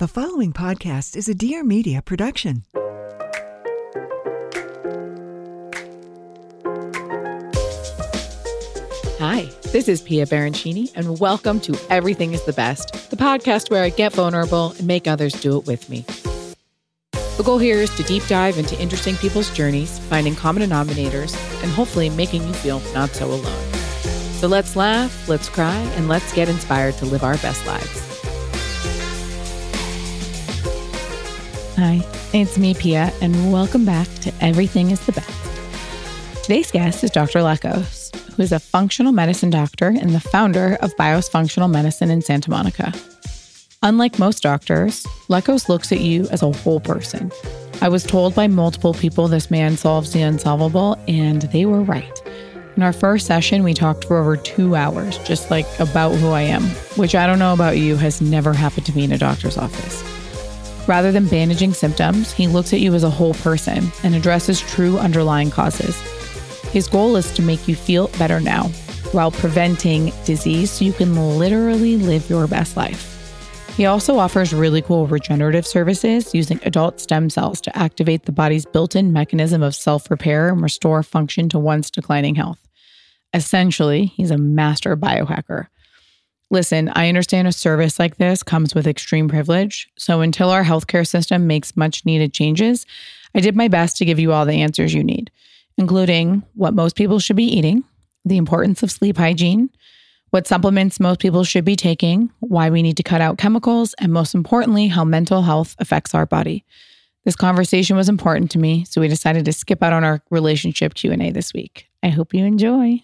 The following podcast is a Dear Media production. Hi, this is Pia Baroncini, and welcome to Everything is the Best, the podcast where I get vulnerable and make others do it with me. The goal here is to deep dive into interesting people's journeys, finding common denominators, and hopefully making you feel not so alone. So let's laugh, let's cry, and let's get inspired to live our best lives. Hi, it's me, Pia, and welcome back to Everything is the Best. Today's guest is Dr. Lekkos, who is a functional medicine doctor and the founder of Bios Functional Medicine in Santa Monica. Unlike most doctors, Lekkos looks at you as a whole person. I was told by multiple people this man solves the unsolvable, and they were right. In our first session, we talked for over two hours, just like about who I am, which I don't know about you has never happened to me in a doctor's office. Rather than bandaging symptoms, he looks at you as a whole person and addresses true underlying causes. His goal is to make you feel better now while preventing disease so you can literally live your best life. He also offers really cool regenerative services using adult stem cells to activate the body's built in mechanism of self repair and restore function to one's declining health. Essentially, he's a master biohacker. Listen, I understand a service like this comes with extreme privilege. So until our healthcare system makes much needed changes, I did my best to give you all the answers you need including what most people should be eating, the importance of sleep hygiene, what supplements most people should be taking, why we need to cut out chemicals, and most importantly, how mental health affects our body. This conversation was important to me, so we decided to skip out on our relationship Q&A this week. I hope you enjoy.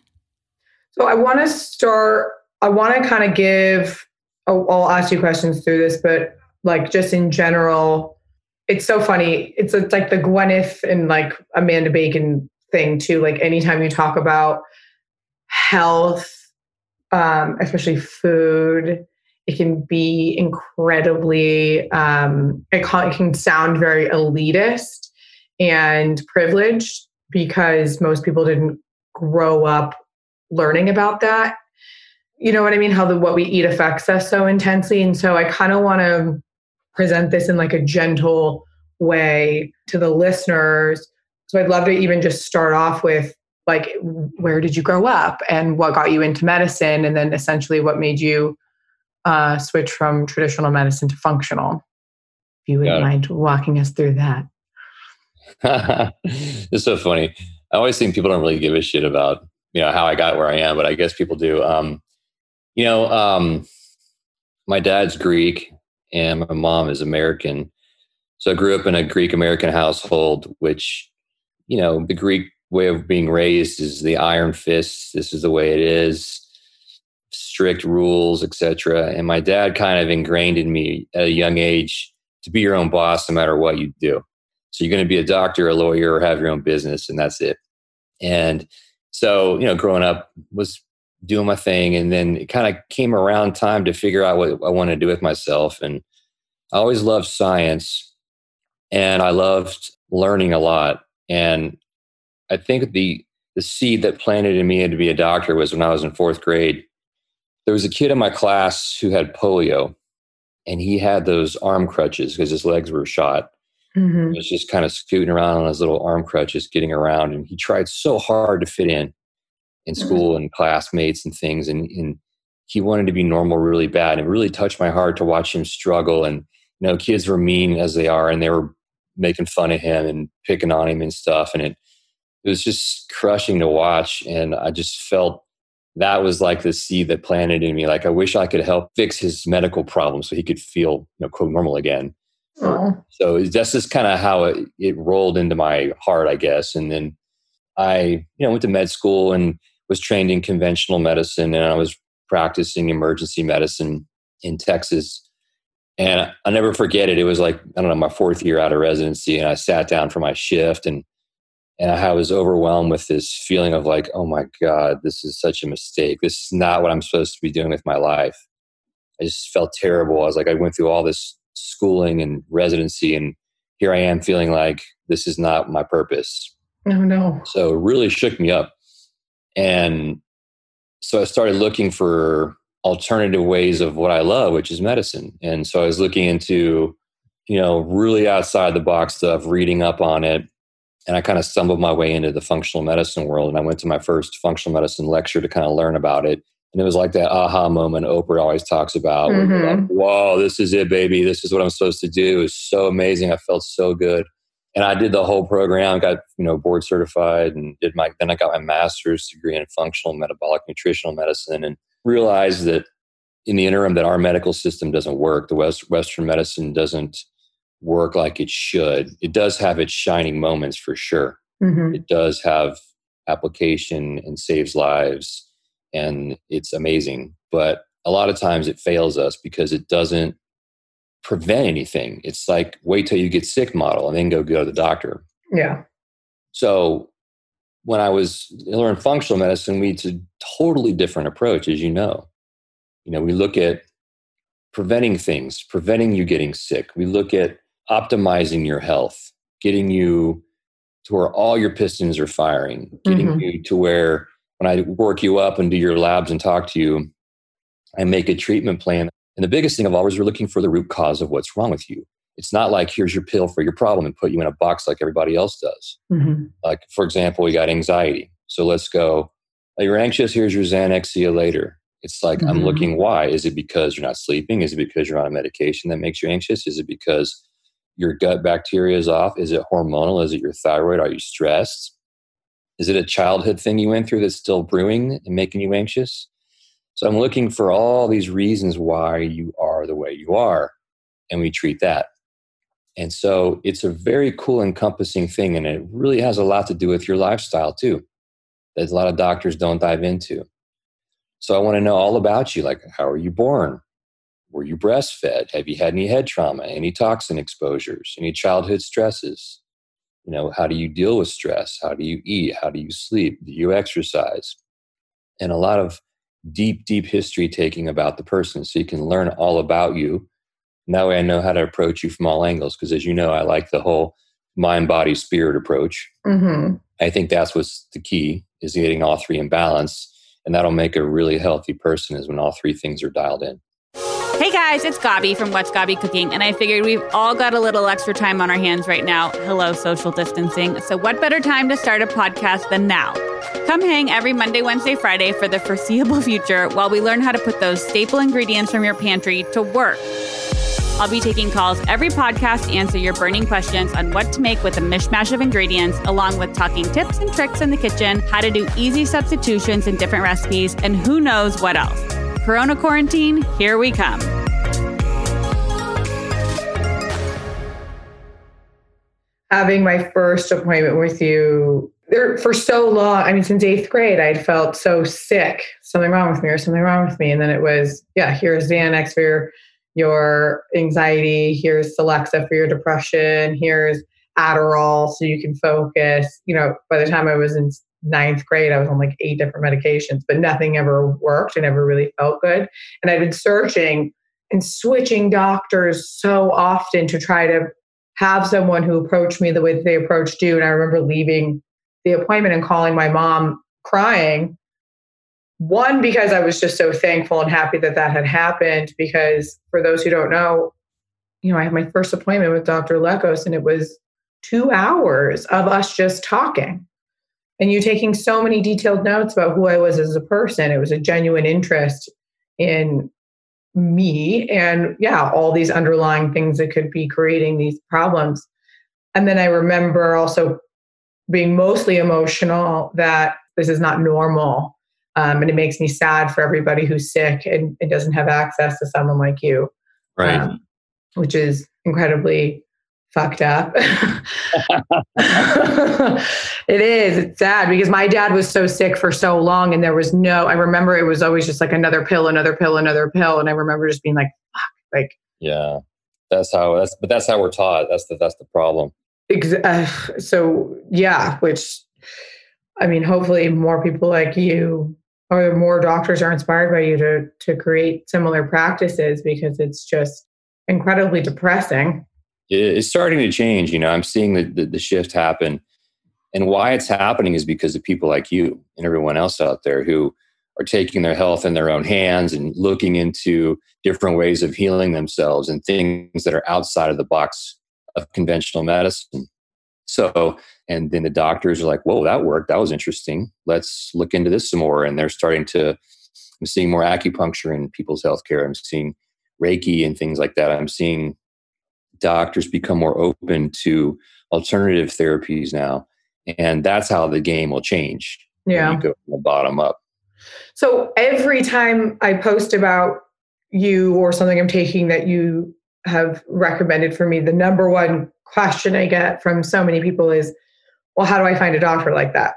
So I want to start I want to kind of give I'll, I'll ask you questions through this, but like just in general, it's so funny. It's, it's like the Gwyneth and like Amanda Bacon thing too. Like anytime you talk about health, um, especially food, it can be incredibly, um, it, can, it can sound very elitist and privileged because most people didn't grow up learning about that. You know what I mean? How the what we eat affects us so intensely. And so I kind of want to present this in like a gentle way to the listeners so I'd love to even just start off with like where did you grow up and what got you into medicine and then essentially what made you uh, switch from traditional medicine to functional. If you wouldn't mind walking us through that. it's so funny. I always think people don't really give a shit about you know how I got where I am, but I guess people do. Um, you know, um, my dad's Greek and my mom is American, so I grew up in a Greek American household, which you know, the Greek way of being raised is the iron fist. This is the way it is. Strict rules, etc. And my dad kind of ingrained in me at a young age to be your own boss no matter what you do. So you're going to be a doctor, a lawyer, or have your own business, and that's it. And so, you know, growing up was doing my thing, and then it kind of came around time to figure out what I wanted to do with myself. And I always loved science, and I loved learning a lot. And I think the the seed that planted in me to be a doctor was when I was in fourth grade. There was a kid in my class who had polio, and he had those arm crutches because his legs were shot. Mhm. He was just kind of scooting around on his little arm crutches, getting around. And he tried so hard to fit in in Mm-hmm. school and classmates and things. And, and he wanted to be normal really bad. And it really touched my heart to watch him struggle. And, you know, kids were mean as they are, and they were making fun of him and picking on him and stuff. And it, it was just crushing to watch. And I just felt that was like the seed that planted in me. Like, I wish I could help fix his medical problems so he could feel, you know, quote, normal again. Oh. So that's just kind of how it, it rolled into my heart, I guess. And then I, you know, went to med school and was trained in conventional medicine, and I was practicing emergency medicine in Texas. And I'll never forget it. It was like I don't know my fourth year out of residency, and I sat down for my shift, and and I was overwhelmed with this feeling of like, oh my god, this is such a mistake. This is not what I'm supposed to be doing with my life. I just felt terrible. I was like, I went through all this schooling and residency, and here I am feeling like this is not my purpose. Oh no. So it really shook me up. And so I started looking for alternative ways of what I love, which is medicine. And so I was looking into, you know, really outside the box stuff, reading up on it. And I kind of stumbled my way into the functional medicine world. And I went to my first functional medicine lecture to kind of learn about it. And it was like that aha moment Oprah always talks about. you're like. Mm-hmm. Whoa, this is it, baby. This is what I'm supposed to do. It was so amazing. I felt so good and I did the whole program, got you know board certified, and did my then I got my master's degree in functional metabolic nutritional medicine, and realized that in the interim that our medical system doesn't work. The West, Western medicine doesn't work like it should. It does have its shining moments for sure. Mhm. It does have application and saves lives, and it's amazing. But a lot of times it fails us because it doesn't prevent anything. It's like wait till you get sick model and then go go to the doctor. Yeah. So when I was learning functional medicine, we it's a totally different approach, as you know. You know, we look at preventing things, preventing you getting sick. We look at optimizing your health, getting you to where all your pistons are firing, getting Mhm. you to where when I work you up and do your labs and talk to you, I make a treatment plan. And the biggest thing of all is we're looking for the root cause of what's wrong with you. It's not like here's your pill for your problem and put you in a box like everybody else does. Mhm. Like, for example, we got anxiety. So let's go, oh, you're anxious, here's your Xanax, see you later. It's like, I'm Mhm. looking why. Is it because you're not sleeping? Is it because you're on a medication that makes you anxious? Is it because your gut bacteria is off? Is it hormonal? Is it your thyroid? Are you stressed? Is it a childhood thing you went through that's still brewing and making you anxious? So I'm looking for all these reasons why you are the way you are, and we treat that. And so it's a very cool, encompassing thing, and it really has a lot to do with your lifestyle too. That a lot of doctors don't dive into. So I want to know all about you. Like, how are you born? Were you breastfed? Have you had any head trauma? Any toxin exposures? Any childhood stresses? You know, how do you deal with stress? How do you eat? How do you sleep? Do you exercise? And a lot of deep, deep history taking about the person so you can learn all about you. And that way I know how to approach you from all angles. Because as you know, I like the whole mind, body, spirit approach. Mhm. I think that's what's the key is getting all three in balance. And that'll make a really healthy person is when all three things are dialed in. Hey guys, it's Gabi from What's Gabi Cooking, and I figured we've all got a little extra time on our hands right now. Hello, social distancing. So, what better time to start a podcast than now? Come hang every Monday, Wednesday, Friday for the foreseeable future while we learn how to put those staple ingredients from your pantry to work. I'll be taking calls every podcast to answer your burning questions on what to make with a mishmash of ingredients, along with talking tips and tricks in the kitchen, how to do easy substitutions in different recipes, and who knows what else. Corona quarantine, here we come. having my first appointment with you there for so long i mean since eighth grade i'd felt so sick. Something wrong with me or something wrong with me. And then it was yeah here's xanax for your, your anxiety. Here's celexa for your depression. Here's adderall so you can focus. You know by the time i was in ninth grade i was on like eight different medications but nothing ever worked i never really felt good and i'd been searching and switching doctors so often to try to have someone who approached me the way that they approached you. And I remember leaving the appointment and calling my mom crying. One, because I was just so thankful and happy that that had happened. Because for those who don't know, you know, I had my first appointment with Dr. Lekkos and it was two hours of us just talking and you taking so many detailed notes about who I was as a person. It was a genuine interest in me and yeah, all these underlying things that could be creating these problems. And then I remember also being mostly emotional that this is not normal. Um, and it makes me sad for everybody who's sick and, and doesn't have access to someone like you. Right. Um, which is incredibly fucked up. it is. It's sad because my dad was so sick for so long and there was no, I remember it was always just like another pill, another pill, another pill. And I remember just being like, fuck, like, yeah, that's how, that's, but that's how we're taught. That's the, that's the problem. Ex- uh, so yeah, which I mean, hopefully more people like you or more doctors are inspired by you to, to create similar practices because it's just incredibly depressing it's starting to change. You know, I'm seeing the, the, the, shift happen. And why it's happening is because of people like you and everyone else out there who are taking their health in their own hands and looking into different ways of healing themselves and things that are outside of the box of conventional medicine. So, and then the doctors are like, whoa, that worked. That was interesting. Let's look into this some more. And they're starting to, I'm seeing more acupuncture in people's healthcare. I'm seeing Reiki and things like that. I'm seeing doctors become more open to alternative therapies now. And that's how the game will change. Yeah. go from the bottom up. So every time I post about you or something I'm taking that you have recommended for me, the number one question I get from so many people is, well, how do I find a doctor like that?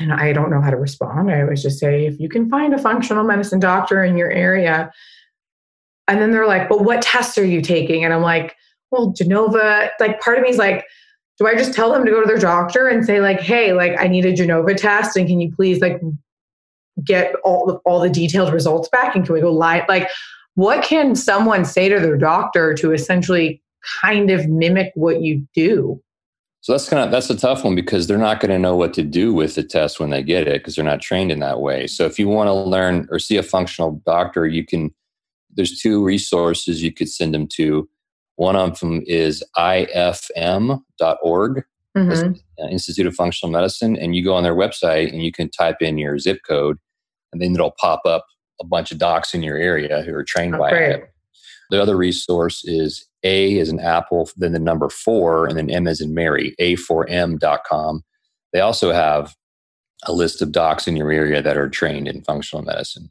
And I don't know how to respond. I always just say, if you can find a functional medicine doctor in your area, and then they're like, but what tests are you taking? And I'm like, well, Genova, like part of me is like, do I just tell them to go to their doctor and say like, hey, like I need a Genova test and can you please like get all the, all the detailed results back and can we go live? Like, what can someone say to their doctor to essentially kind of mimic what you do? So that's kind of that's a tough one because they're not going to know what to do with the test when they get it because they're not trained in that way. So if you want to learn or see a functional doctor, you can there's two resources you could send them to. One of them is ifm.org, mm-hmm. Institute of Functional Medicine. And you go on their website and you can type in your zip code, and then it'll pop up a bunch of docs in your area who are trained oh, by great. it. The other resource is A is an apple, then the number four, and then M is in Mary, a4m.com. They also have a list of docs in your area that are trained in functional medicine.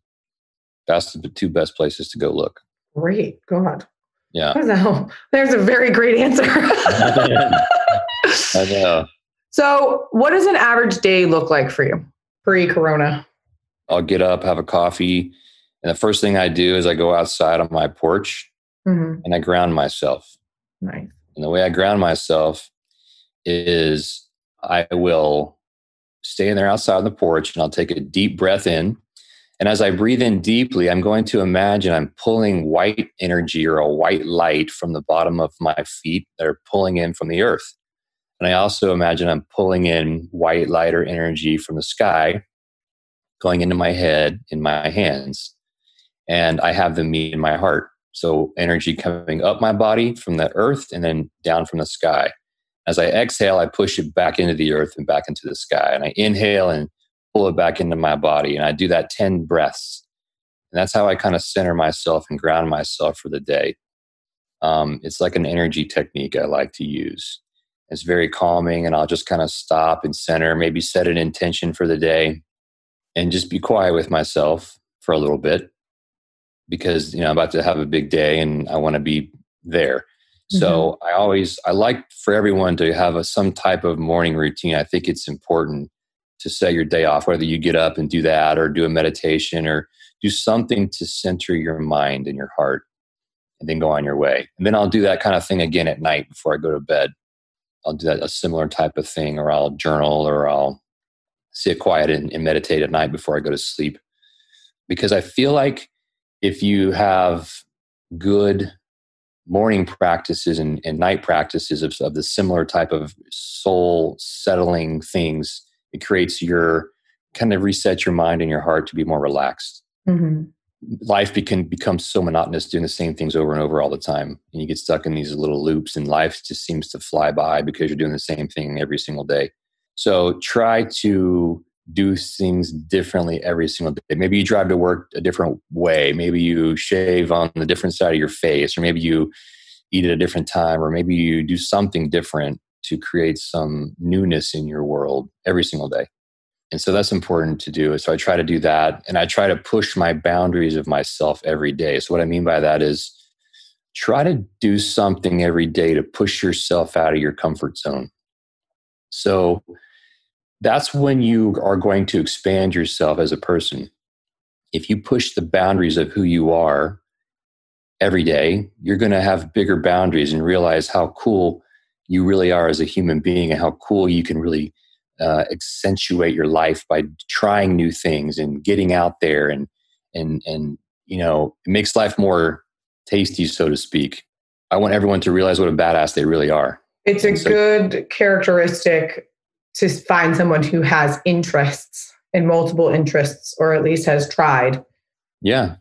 That's the two best places to go look. Great. God. Yeah. So there's a very great answer. I know. So, what does an average day look like for you pre corona? I'll get up, have a coffee, and the first thing I do is I go outside on my porch mm-hmm. and I ground myself. Nice. And the way I ground myself is I will stay in there outside on the porch and I'll take a deep breath in and as I breathe in deeply, I'm going to imagine I'm pulling white energy or a white light from the bottom of my feet that are pulling in from the earth. And I also imagine I'm pulling in white light or energy from the sky, going into my head, in my hands. And I have them meet in my heart. So energy coming up my body from the earth and then down from the sky. As I exhale, I push it back into the earth and back into the sky. And I inhale and pull it back into my body. And I do that 10 breaths. And that's how I kind of center myself and ground myself for the day. Um, it's like an energy technique I like to use. It's very calming, and I'll just kind of stop and center, maybe set an intention for the day, and just be quiet with myself for a little bit because you know I'm about to have a big day and I want to be there. Mm-hmm. So I always I like for everyone to have a, some type of morning routine. I think it's important to set your day off, whether you get up and do that or do a meditation or do something to center your mind and your heart and then go on your way. And then I'll do that kind of thing again at night before I go to bed. I'll do that a similar type of thing, or I'll journal, or I'll sit quiet and, and meditate at night before I go to sleep. Because I feel like if you have good morning practices and, and night practices of, of the similar type of soul settling things, it creates your kind of resets your mind and your heart to be more relaxed. Mm-hmm. life can become so monotonous doing the same things over and over all the time and you get stuck in these little loops and life just seems to fly by because you're doing the same thing every single day so try to do things differently every single day maybe you drive to work a different way maybe you shave on the different side of your face or maybe you eat at a different time or maybe you do something different to create some newness in your world every single day and so that's important to do. So I try to do that. And I try to push my boundaries of myself every day. So what I mean by that is try to do something every day to push yourself out of your comfort zone. So that's when you are going to expand yourself as a person. If you push the boundaries of who you are every day, you're going to have bigger boundaries and realize how cool you really are as a human being and how cool you can really uh, accentuate your life by trying new things and getting out there and and and you know it makes life more tasty so to speak. I want everyone to realize what a badass they really are. It's a so, good characteristic to find someone who has interests and multiple interests or at least has tried. Yeah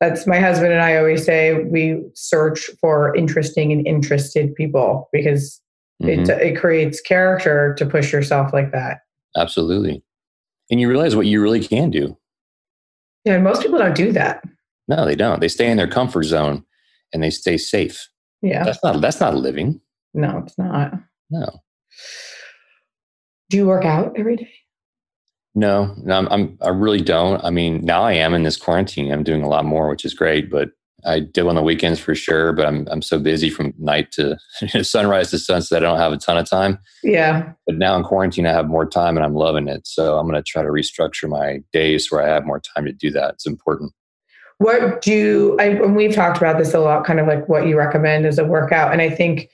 that's my husband and i always say we search for interesting and interested people because Mm-hmm. It, it creates character to push yourself like that. Absolutely. And you realize what you really can do. Yeah, most people don't do that. No, they don't. They stay in their comfort zone and they stay safe. Yeah. That's not that's not living. No, it's not. No. Do you work out every day? No, no I'm, I'm I really don't. I mean, now I am in this quarantine. I'm doing a lot more, which is great, but I do on the weekends for sure, but I'm I'm so busy from night to sunrise to sunset. I don't have a ton of time. Yeah. But now in quarantine, I have more time and I'm loving it. So I'm going to try to restructure my days where I have more time to do that. It's important. What do I, and we've talked about this a lot, kind of like what you recommend as a workout. And I think,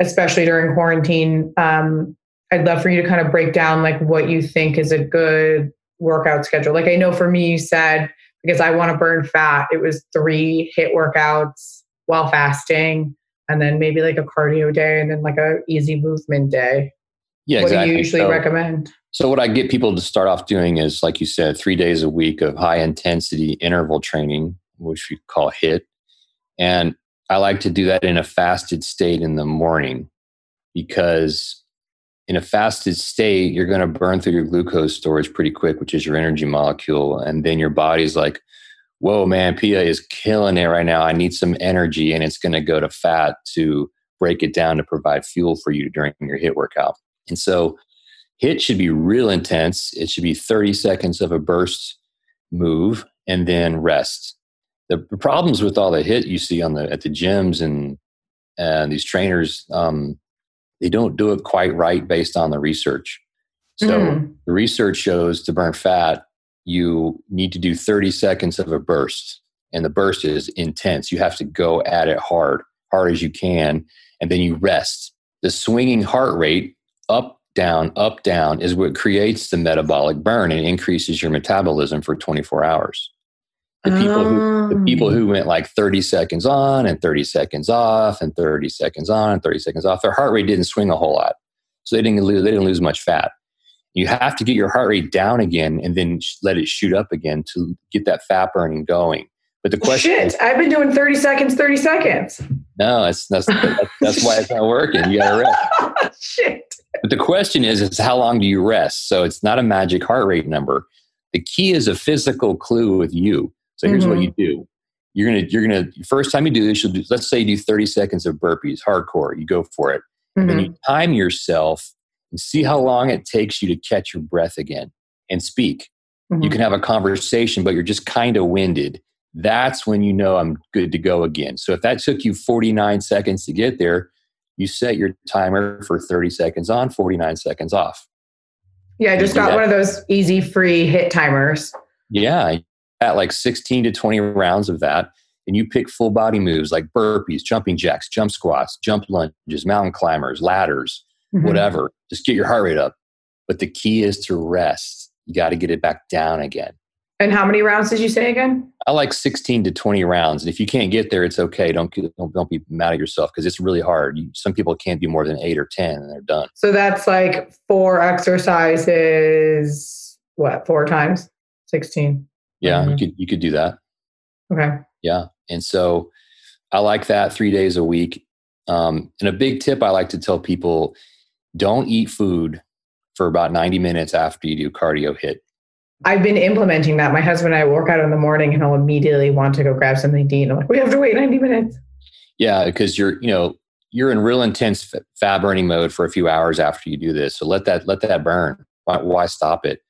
especially during quarantine, um, I'd love for you to kind of break down like what you think is a good workout schedule. Like I know for me, you said because I want to burn fat. It was three hit workouts while fasting, and then maybe like a cardio day, and then like a easy movement day. Yeah, what exactly. do you usually so, recommend? So what I get people to start off doing is, like you said, three days a week of high intensity interval training, which we call HIT, and I like to do that in a fasted state in the morning because in a fasted state, you're going to burn through your glucose storage pretty quick, which is your energy molecule. And then your body's like, whoa, man, Pia is killing it right now. I need some energy. And it's going to go to fat to break it down to provide fuel for you during your HIT workout. And so HIT should be real intense. It should be 30 seconds of a burst move and then rest. The problems with all the HIT you see on the at the gyms and and these trainers, um, they don't do it quite right based on the research. So mm. the research shows to burn fat, you need to do 30 seconds of a burst. And the burst is intense. You have to go at it hard, hard as you can, and then you rest. The swinging heart rate, up, down, up, down, is what creates the metabolic burn and increases your metabolism for 24 hours. The people, who, the ah. people who went like 30 seconds on and 30 seconds off and 30 seconds on and 30 seconds off, their heart rate didn't swing a whole lot. So they didn't lose, they didn't lose much fat. You have to get your heart rate down again and then let it shoot up again to get that fat burning going. But the question Shit, is, I've been doing 30 seconds, 30 seconds. No, that's that's that's, that's why it's not working. You gotta rest. Shit. But the question is, is how long do you rest? So it's not a magic heart rate number. The key is a physical clue with you. So here's mm-hmm. what you do. You're gonna you're gonna first time you do this, you'll do let's say you do 30 seconds of burpees, hardcore. You go for it. Mm-hmm. And then you mm-hmm. time yourself and see how long it takes you to catch your breath again and speak. Mm-hmm. You can have a conversation, but you're just kind of winded. That's when you know I'm good to go again. So if that took you 49 seconds to get there, you set your timer for 30 seconds on, 49 seconds off. Yeah, I just got one of those easy free hit timers. Yeah, at like 16 to 20 rounds of that and you pick full body moves like burpees, jumping jacks, jump squats, jump lunges, mountain climbers, ladders, mm-hmm. whatever. Just get your heart rate up. But the key is to rest. You got to get it back down again. And how many rounds did you say again? I like 16 to 20 rounds. And if you can't get there, it's okay. Don't don't, don't be mad at yourself because it's really hard. You, some people can't do more than eight or 10 and they're done. So that's like four exercises, what, four times? 16? Yeah, mm-hmm. you could you could do that. Okay. Yeah. And so I like that three days a week. Um, and a big tip I like to tell people don't eat food for about 90 minutes after you do cardio hit. I've been implementing that. My husband and I work out in the morning and I'll immediately want to go grab something to eat. And I'm like, we have to wait 90 minutes. Yeah, because you're, you know, you're in real intense fat burning mode for a few hours after you do this. So let that let that burn. Why, why stop it?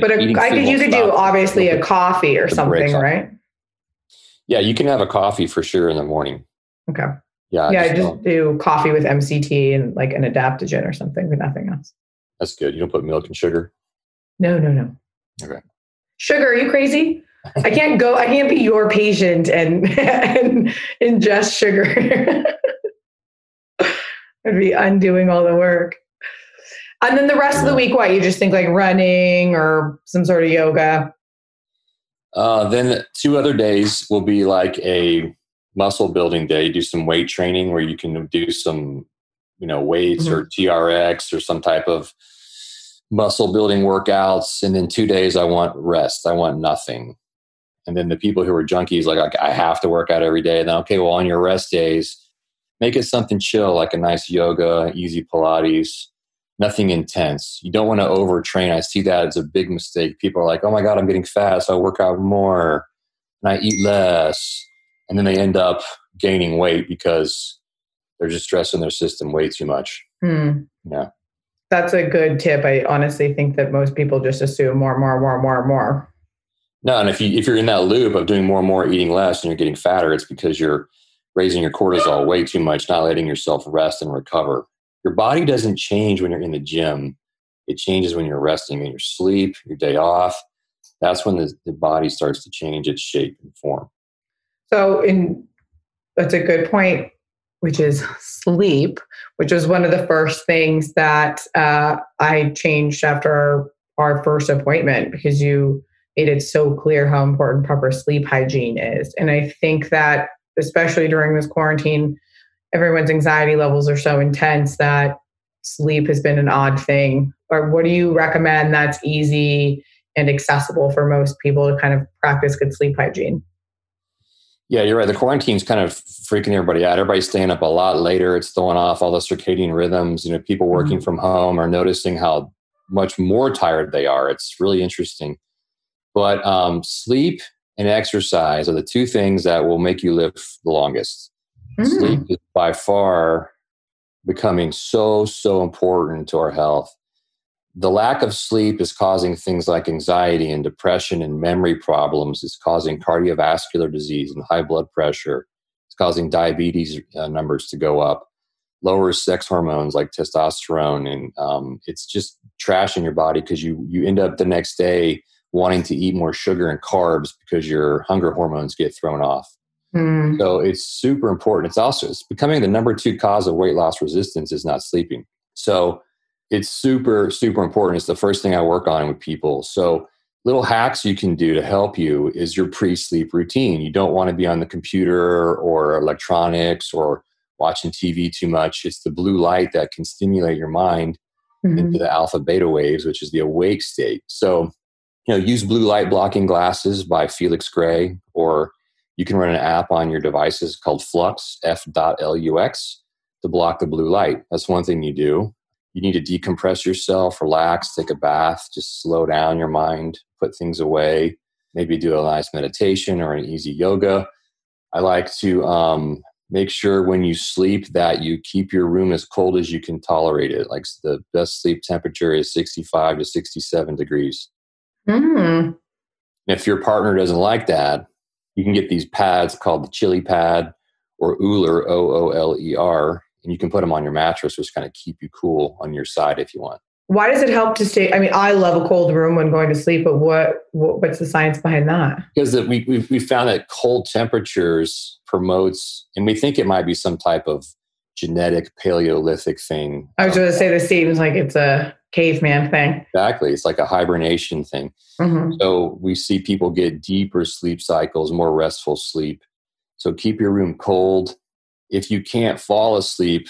But a, I could, you could do obviously a coffee or something, right? Yeah, you can have a coffee for sure in the morning. Okay. Yeah. Yeah, I just, I just do coffee with MCT and like an adaptogen or something, but nothing else. That's good. You don't put milk and sugar? No, no, no. Okay. Sugar, are you crazy? I can't go, I can't be your patient and, and ingest sugar. I'd be undoing all the work. And then the rest of the week, what? You just think like running or some sort of yoga? Uh, then two other days will be like a muscle building day. Do some weight training where you can do some, you know, weights mm-hmm. or TRX or some type of muscle building workouts. And then two days, I want rest. I want nothing. And then the people who are junkies, like I have to work out every day. And then, okay, well, on your rest days, make it something chill, like a nice yoga, easy Pilates, nothing intense. You don't want to overtrain. I see that as a big mistake. People are like, oh my God, I'm getting fat, so I work out more and I eat less. And then they end up gaining weight because they're just stressing their system way too much. Hmm. Yeah. That's a good tip. I honestly think that most people just assume more, more, more, more, more. No, and if you if you're in that loop of doing more and more, eating less, and you're getting fatter, it's because you're raising your cortisol way too much, not letting yourself rest and recover. Your body doesn't change when you're in the gym. It changes when you're resting in your sleep, your day off. That's when the, the body starts to change its shape and form. So, in that's a good point, which is sleep, which was one of the first things that uh, I changed after our, our first appointment because you made it so clear how important proper sleep hygiene is. And I think that especially during this quarantine, everyone's anxiety levels are so intense that sleep has been an odd thing. Or what do you recommend that's easy and accessible for most people to kind of practice good sleep hygiene? Yeah, you're right. The quarantine's kind of freaking everybody out. Everybody's staying up a lot later. It's throwing off all the circadian rhythms. You know, people working mm-hmm. from home are noticing how much more tired they are. It's really interesting. But um, sleep and exercise are the two things that will make you live the longest. Mm. Sleep is by far becoming so, so important to our health. The lack of sleep is causing things like anxiety and depression and memory problems. It's causing cardiovascular disease and high blood pressure. It's causing diabetes uh, numbers to go up, lowers sex hormones like testosterone, and um, it's just trash in your body because you you end up the next day wanting to eat more sugar and carbs because your hunger hormones get thrown off. Mm. So it's super important. It's also it's becoming the number two cause of weight loss resistance is not sleeping. So it's super super important. It's the first thing I work on with people. So little hacks you can do to help you is your pre-sleep routine. You don't want to be on the computer or electronics or watching TV too much. It's the blue light that can stimulate your mind mm-hmm. into the alpha beta waves, which is the awake state. So you know, use blue light blocking glasses by Felix Gray, or you can run an app on your devices called Flux, F.lux, to block the blue light. That's one thing you do. You need to decompress yourself, relax, take a bath, just slow down your mind, put things away, maybe do a nice meditation or an easy yoga. I like to um, make sure when you sleep that you keep your room as cold as you can tolerate it. Like the best sleep temperature is 65 to 67 degrees. Mm. If your partner doesn't like that, you can get these pads called the Chili Pad or Ooler, O O L E R, and you can put them on your mattress, which kind of keep you cool on your side if you want. Why does it help to stay? I mean, I love a cold room when going to sleep, but what, what what's the science behind that? Because we we we found that cold temperatures promotes, and we think it might be some type of genetic Paleolithic thing. I was going to say this seems like it's a caveman thing. Exactly. It's like a hibernation thing. Mm-hmm. So we see people get deeper sleep cycles, more restful sleep. So keep your room cold. If you can't fall asleep,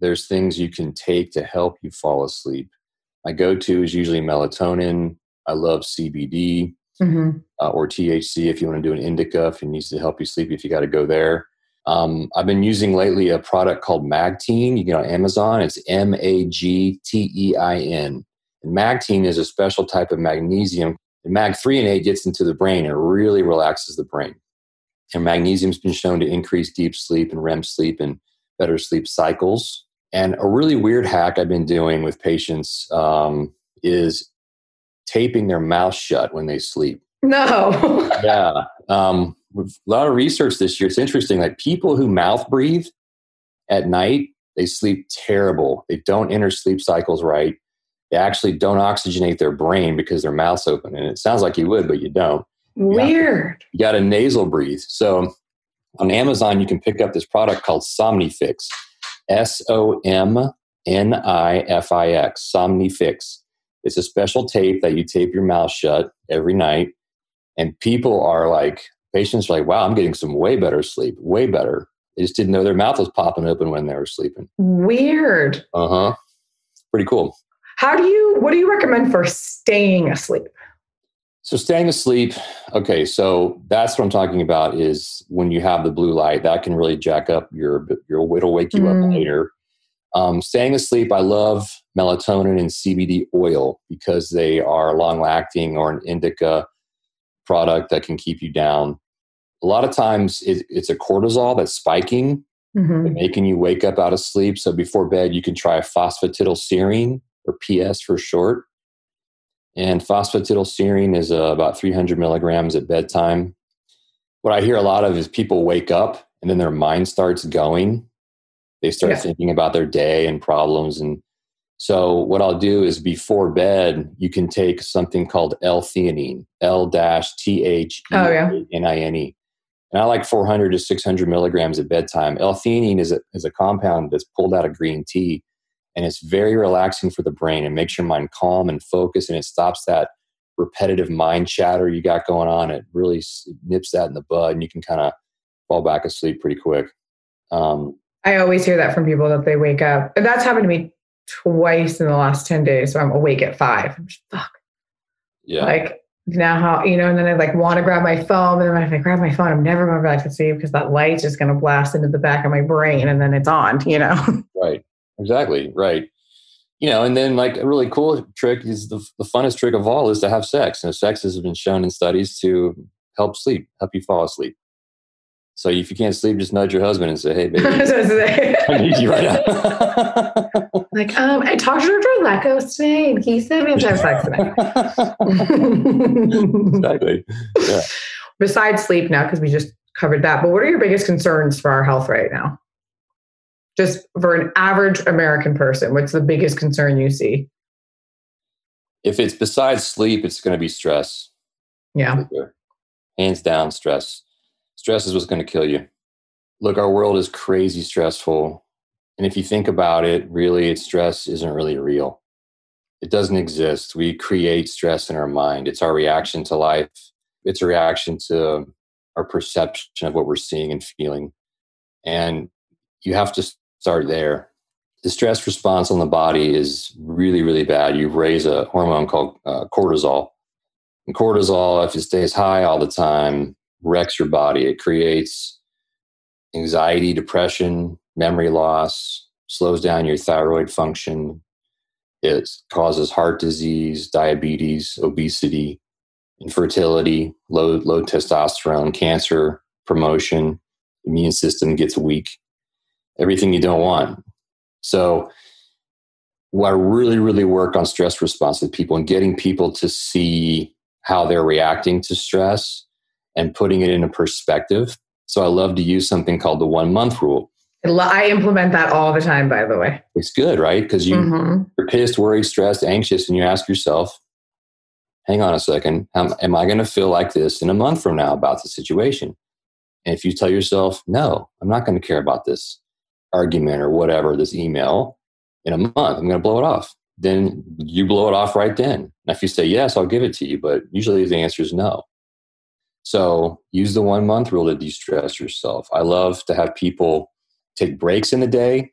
there's things you can take to help you fall asleep. My go to is usually melatonin. I love CBD. Mhm. uh, or THC if you want to do an indica, if it needs to help you sleep, if you got to go there. Um, I've been using lately a product called Magtein. You get it on Amazon. It's M A G T E I N. And Magtein is a special type of magnesium. And Mag threonate gets into the brain and really relaxes the brain. And magnesium's been shown to increase deep sleep and REM sleep and better sleep cycles. And a really weird hack I've been doing with patients um, is taping their mouth shut when they sleep. No. yeah. Um, with a lot of research this year. It's interesting. Like people who mouth breathe at night, they sleep terrible. They don't enter sleep cycles right. They actually don't oxygenate their brain because their mouth's open. And it sounds like you would, but you don't. Weird. You got to nasal breathe. So on Amazon, you can pick up this product called Somnifix. S O M N I F I X. Somnifix. It's a special tape that you tape your mouth shut every night. And people are like, patients are like, wow, I'm getting some way better sleep, way better. They just didn't know their mouth was popping open when they were sleeping. Weird. Uh huh. Pretty cool. How do you, what do you recommend for staying asleep? So staying asleep, okay, so that's what I'm talking about is when you have the blue light, that can really jack up your your it'll wake you Mm. up later. Um, staying asleep, I love melatonin and CBD oil because they are long acting or an indica product that can keep you down. A lot of times it, it's a cortisol that's spiking, Mhm. making you wake up out of sleep. So before bed, you can try phosphatidylserine or PS for short. And phosphatidylserine is uh, about 300 milligrams at bedtime. What I hear a lot of is people wake up and then their mind starts going. They start Yeah. thinking about their day and problems. And so, what I'll do is before bed, you can take something called L-theanine, L T H E Oh, yeah. N I N E. And I like 400 to 600 milligrams at bedtime. L-theanine is a, is a compound that's pulled out of green tea and it's very relaxing for the brain and makes your mind calm and focused and it stops that repetitive mind chatter you got going on it really nips that in the bud and you can kind of fall back asleep pretty quick um, I always hear that from people that they wake up. That's happened to me twice in the last 10 days. So I'm awake at five. I'm just, fuck. yeah Like now how, you know, and then I like want to grab my phone. And then if I grab my phone, I'm never going back to sleep because that light's just going to blast into the back of my brain and then it's on, you know? right exactly right you know and then like a really cool trick is the, the funnest trick of all is to have sex and sex has been shown in studies to help sleep help you fall asleep so if you can't sleep just nudge your husband and say hey baby i need you right now like, um, I talked to Dr. Lekkos today and he said we have to have sex tonight. exactly yeah Besides sleep now, because we just covered that, but what are your biggest concerns for our health right now? Just for an average American person, what's the biggest concern you see? if it's besides sleep it's going to be stress Yeah. hands down stress stress is what's going to kill you. Look our world is crazy stressful and if you think about it really stress isn't really real. It doesn't exist. We create stress in our mind. It's our reaction to life. It's a reaction to our perception of what we're seeing and feeling. And you have to start there. The stress response on the body is really really bad. You raise a hormone called uh, cortisol. And cortisol, if it stays high all the time, wrecks your body. It creates anxiety, depression, memory loss, slows down your thyroid function. It causes heart disease, diabetes, obesity, infertility, low, low testosterone, cancer, promotion, immune system gets weak, everything you don't want. So, I really, really work on stress response with people and getting people to see how they're reacting to stress and putting it into perspective. So I love to use something called the one month rule. I implement that all the time, by the way. It's good, right? Because you, Mhm. you're pissed, worried, stressed, anxious, and you ask yourself, hang on a second, am, am I going to feel like this in a month from now about the situation? And if you tell yourself, no, I'm not going to care about this argument or whatever, this email in a month, I'm going to blow it off. Then you blow it off right then. Now, if you say yes, I'll give it to you, but usually the answer is no. So use the one month rule to de stress yourself. I love to have people take breaks in the day,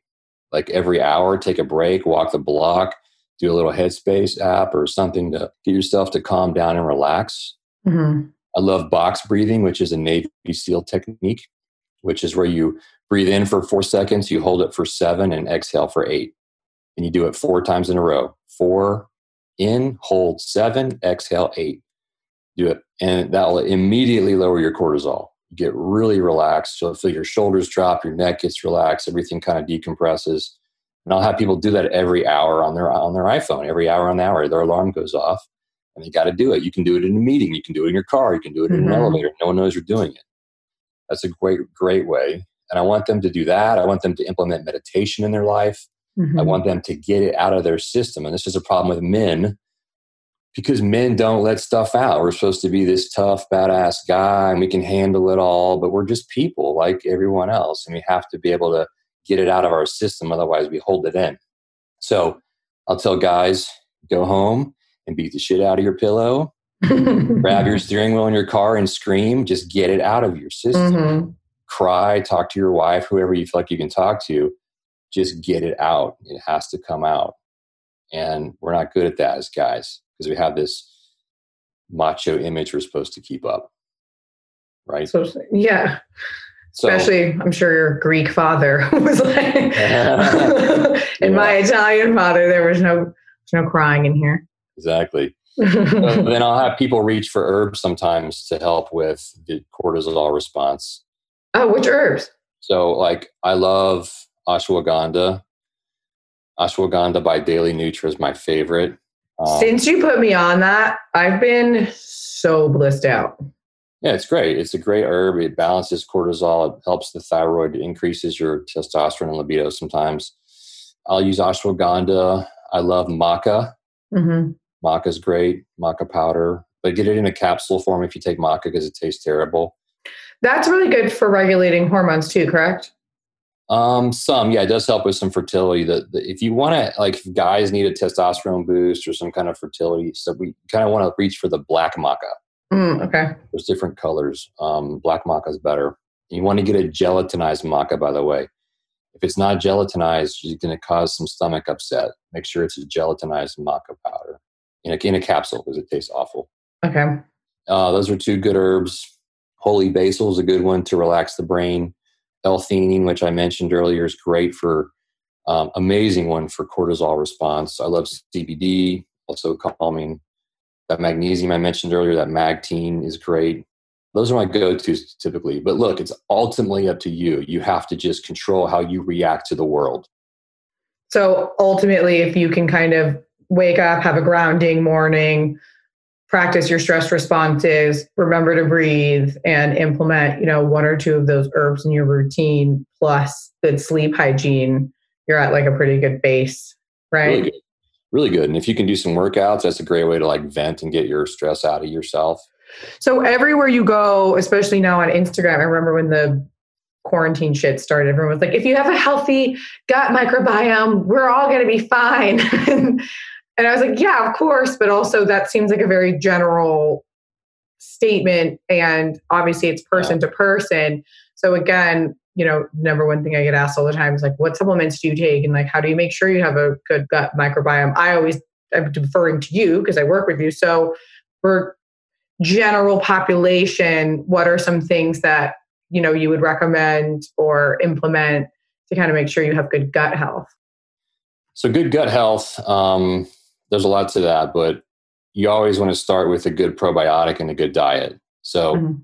like every hour, take a break, walk the block, do a little headspace app or something to get yourself to calm down and relax. Mhm. I love box breathing, which is a Navy SEAL technique, which is where you breathe in for four seconds, you hold it for seven, and exhale for eight. And you do it four times in a row. Four in, hold seven, exhale eight. Do it. And that will immediately lower your cortisol. You get really relaxed. You'll feel your shoulders drop, your neck gets relaxed, everything kind of decompresses. And I'll have people do that every hour on their on their iPhone. Every hour on the hour, their alarm goes off, and they got to do it. You can do it in a meeting. You can do it in your car. You can do it in Mhm. an elevator. No one knows you're doing it. That's a great great way. And I want them to do that. I want them to implement meditation in their life. I Mhm. want them to get it out of their system. And this is a problem with men because men don't let stuff out. We're supposed to be this tough, badass guy and we can handle it all, but we're just people like everyone else. And we have to be able to get it out of our system. Otherwise, we hold it in. So I'll tell guys go home and beat the shit out of your pillow, grab your steering wheel in your car and scream. Just get it out of your system Mhm. cry, talk to your wife, whoever you feel like you can talk to, just get it out. It has to come out. And we're not good at that as guys because we have this macho image we're supposed to keep up. Right? So yeah, So, especially I'm sure your Greek father was like, and my Italian father, there was no there's no crying in here. exactly. But then I'll have people reach for herbs sometimes to help with the cortisol response. oh, which herbs? So, like, I love ashwagandha. Ashwagandha by Daily Nutra is my favorite. Um, Since you put me on that, I've been so blissed out. Yeah, it's great. It's a great herb. It balances cortisol. It helps the thyroid. It increases your testosterone and libido sometimes. I'll use ashwagandha. I love maca. hmm Maca is great. Maca powder. But get it in a capsule form if you take maca because it tastes terrible. That's really good for regulating hormones too, correct? Um, some, yeah, it does help with some fertility. That if you want to, like, if guys need a testosterone boost or some kind of fertility, so we kind of want to reach for the black maca. Mm, okay. There's different colors. Um, black maca is better. You want to get a gelatinized maca, by the way. If it's not gelatinized, you're going to cause some stomach upset. Make sure it's a gelatinized maca powder in a, in a capsule because it tastes awful. Okay. Uh, those are two good herbs. Holy basil is a good one to relax the brain. L-theanine, which I mentioned earlier, is great for um, amazing one for cortisol response. I love CBD, also calming. That magnesium I mentioned earlier, that Magtein is great. Those are my go-tos typically. But look, it's ultimately up to you. You have to just control how you react to the world. So ultimately, if you can kind of wake up, have a grounding morning, practice your stress responses, remember to breathe, and implement, you know, one or two of those herbs in your routine, plus good sleep hygiene, you're at like a pretty good base, right? Really good. Really good. And if you can do some workouts, that's a great way to like vent and get your stress out of yourself. So everywhere you go, especially now on Instagram, I remember when the quarantine shit started, everyone was like, if you have a healthy gut microbiome, we're all going to be fine. and I was like, yeah, of course. But also, that seems like a very general statement. And obviously, it's person to person. So, again, you know, number one thing I get asked all the time is like, what supplements do you take? And like, how do you make sure you have a good gut microbiome? I always, I'm deferring to you because I work with you. So, for general population, what are some things that you know you would recommend or implement to kind of make sure you have good gut health? So, good gut health, um, there's a lot to that, but you always want to start with a good probiotic and a good diet. So, Mhm.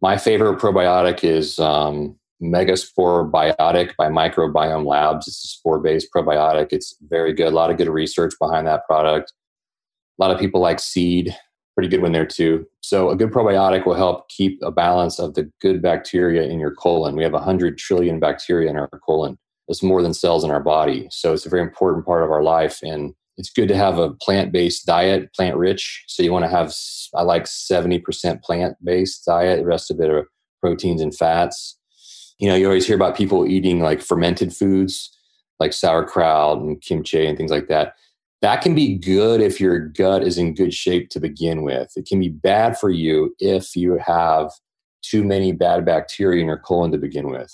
my favorite probiotic is um, Megaspore Biotic by Microbiome Labs. It's a spore based probiotic. It's very good. A lot of good research behind that product. A lot of people like seed, pretty good one there too. So, a good probiotic will help keep a balance of the good bacteria in your colon. We have 100 trillion bacteria in our colon. That's more than cells in our body. So, it's a very important part of our life. And it's good to have a plant based diet, plant rich. So, you want to have, I like 70% plant based diet, the rest of it are proteins and fats. You know, you always hear about people eating like fermented foods like sauerkraut and kimchi and things like that that can be good if your gut is in good shape to begin with. It can be bad for you if you have too many bad bacteria in your colon to begin with.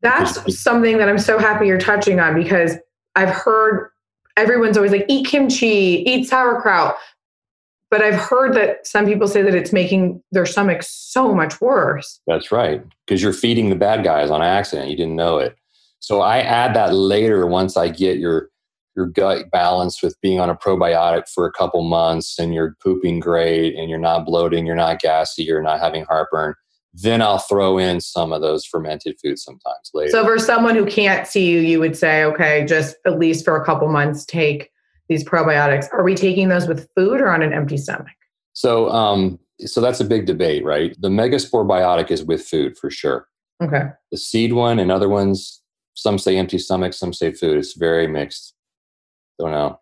That's something that I'm so happy you're touching on because I've heard everyone's always like, eat kimchi, eat sauerkraut. but I've heard that some people say that it's making their stomach so much worse. That's right. Because you're feeding the bad guys on accident. You didn't know it. So I add that later once I get your your gut balanced with being on a probiotic for a couple months and you're pooping great and you're not bloating, you're not gassy, you're not having heartburn. Then I'll throw in some of those fermented foods sometimes later. So for someone who can't see you, you would say, okay, just at least for a couple months, take these probiotics. Are we taking those with food or on an empty stomach? So, um, so that's a big debate, right? The Megaspore biotic is with food for sure. Okay. The seed one and other ones, some say empty stomach, some say food. It's very mixed. Don't know.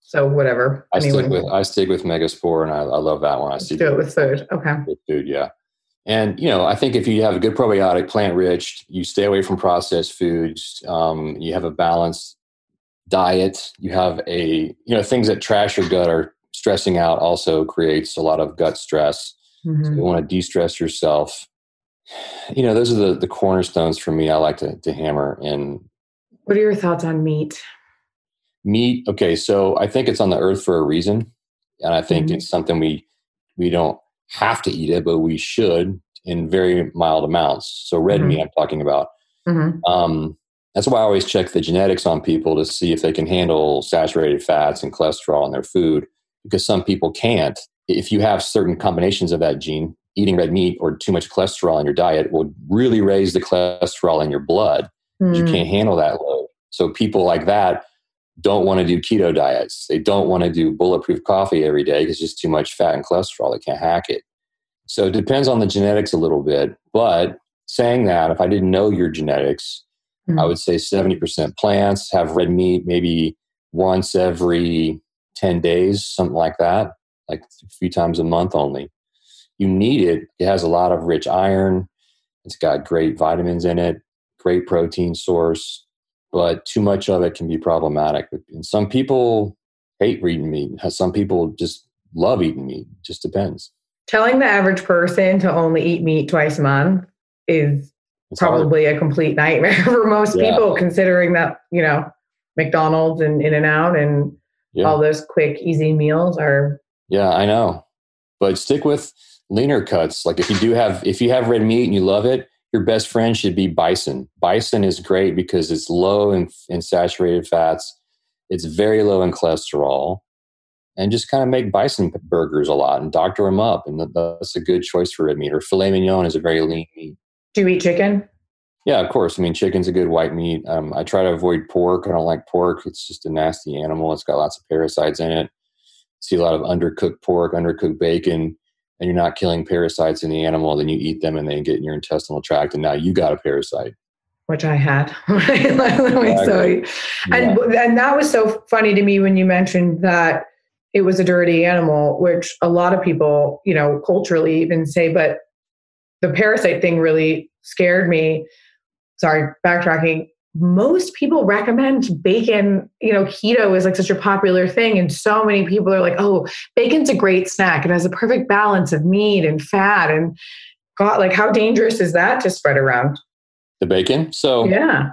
So whatever. I Anyone- stick with I stick with Megaspore, and I, I love that one. I see do it with food. Okay. with food, yeah. And you know, I think if you have a good probiotic, plant rich, you stay away from processed foods. Um, you have a balanced diet. You have a you know things that trash your gut are stressing out. Also creates a lot of gut stress. So Mhm. you want to de-stress yourself. You know, those are the the cornerstones for me. I like to to hammer and What are your thoughts on meat? meat okay so i think it's on the earth for a reason and i think Mhm. it's something we we don't have to eat it but we should in very mild amounts so red Mhm. meat i'm talking about Mhm. um, that's why i always check the genetics on people to see if they can handle saturated fats and cholesterol in their food because some people can't if you have certain combinations of that gene eating red meat or too much cholesterol in your diet will really raise the cholesterol in your blood you Mm. can't handle that load. So people like that don't want to do keto diets. They don't want to do bulletproof coffee every day because it's just too much fat and cholesterol. They can't hack it. So it depends on the genetics a little bit. But saying that, if I didn't know your genetics, I Mhm. would say 70% plants, have red meat maybe once every 10 days, something like that, like a few times a month only. You need it. It has a lot of rich iron. It's got great vitamins in it, great protein source, but too much of it can be problematic. And some people hate eating meat. Some people just love eating meat. It just depends. Telling the average person to only eat meat twice a month is It's hard. probably a complete nightmare for most Yeah. people, considering that, you know, McDonald's and In and Out and Yeah. all those quick, easy meals are Yeah, I know. But stick with leaner cuts. Like if you do have if you have red meat and you love it, your best friend should be bison. Bison is great because it's low in, in saturated fats. It's very low in cholesterol. And just kind of make bison burgers a lot and doctor them up. And that's a good choice for red meat. Or filet mignon is a very lean meat. do you eat chicken? Yeah, of course. I mean, chicken's a good white meat. Um, I try to avoid pork. I don't like pork. It's just a nasty animal. It's got lots of parasites in it. See a lot of undercooked pork, undercooked bacon, and you're not killing parasites in the animal. Then you eat them and they get in your intestinal tract, and now you got a parasite. Which I had. so, Exactly. and and that was so funny to me when you mentioned that it was a dirty animal, which a lot of people, you know, culturally even say, but the parasite thing really scared me. Sorry, backtracking. Most people recommend bacon, you know, keto is like such a popular thing. And so many people are like, oh, bacon's a great snack. It has a perfect balance of meat and fat. And God, like, how dangerous is that to spread around? The bacon. So Yeah.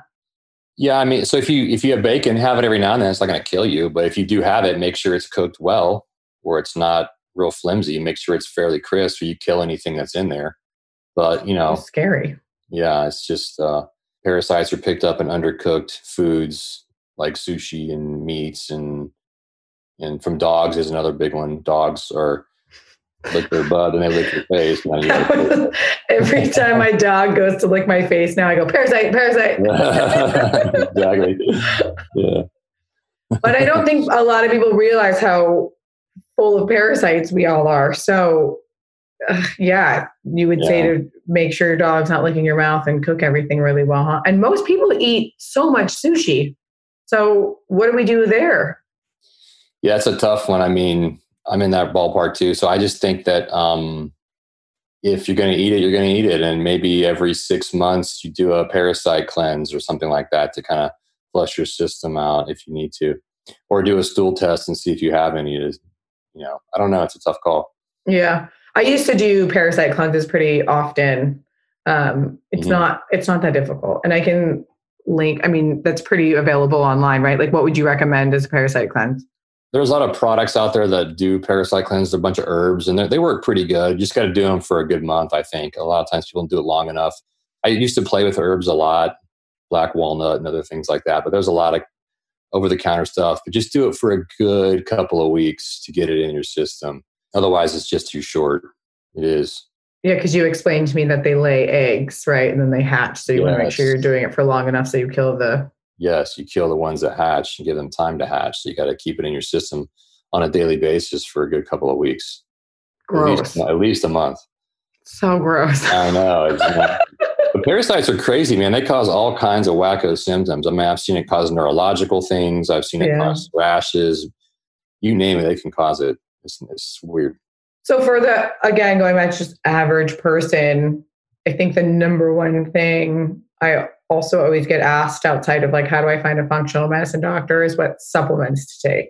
Yeah, I mean, so if you if you have bacon, have it every now and then. It's not going to kill you, but if you do have it, make sure it's cooked well, or it's not real flimsy. Make sure it's fairly crisp, or you kill anything that's in there. But you know, scary. yeah, it's just uh, parasites are picked up in undercooked foods like sushi and meats, and and from dogs is another big one. Dogs are lick their butt and they lick your face. Now you gotta- Every time my dog goes to lick my face, now I go parasite, parasite. exactly. Yeah. but I don't think a lot of people realize how full of parasites we all are. So, uh, yeah, you would say to make sure your dog's not licking your mouth and cook everything really well. Huh? And most people eat so much sushi. So, what do we do there? Yeah, it's a tough one. I mean, I'm in that ballpark too. So I just think that um, if you're going to eat it, you're going to eat it. And maybe every six months you do a parasite cleanse or something like that to kind of flush your system out if you need to. Or do a stool test and see if you have any. You know, I don't know. It's a tough call. Yeah, I used to do parasite cleanses pretty often. Um, it's Mhm. not it's not that difficult, and I can link. I mean, that's pretty available online, right? Like, what would you recommend as a parasite cleanse? there's a lot of products out there that do parasite cleanse, a bunch of herbs, and they work pretty good. You just got to do them for a good month, I think. A lot of times people don't do it long enough. I used to play with herbs a lot, black walnut and other things like that, but there's a lot of over the counter stuff. But just do it for a good couple of weeks to get it in your system. Otherwise, it's just too short. It is. Yeah, because you explained to me that they lay eggs, right? And then they hatch. So you yes. want to make sure you're doing it for long enough so you kill the. Yes, you kill the ones that hatch and give them time to hatch. So you got to keep it in your system on a daily basis for a good couple of weeks. Gross. At least, at least a month. So gross. I know. but parasites are crazy, man. They cause all kinds of wacko symptoms. I mean, I've seen it cause neurological things. I've seen it yeah. cause rashes. You name it, they can cause it. It's, it's weird. So for the again going back to just average person, I think the number one thing I also always get asked outside of like how do I find a functional medicine doctor is what supplements to take.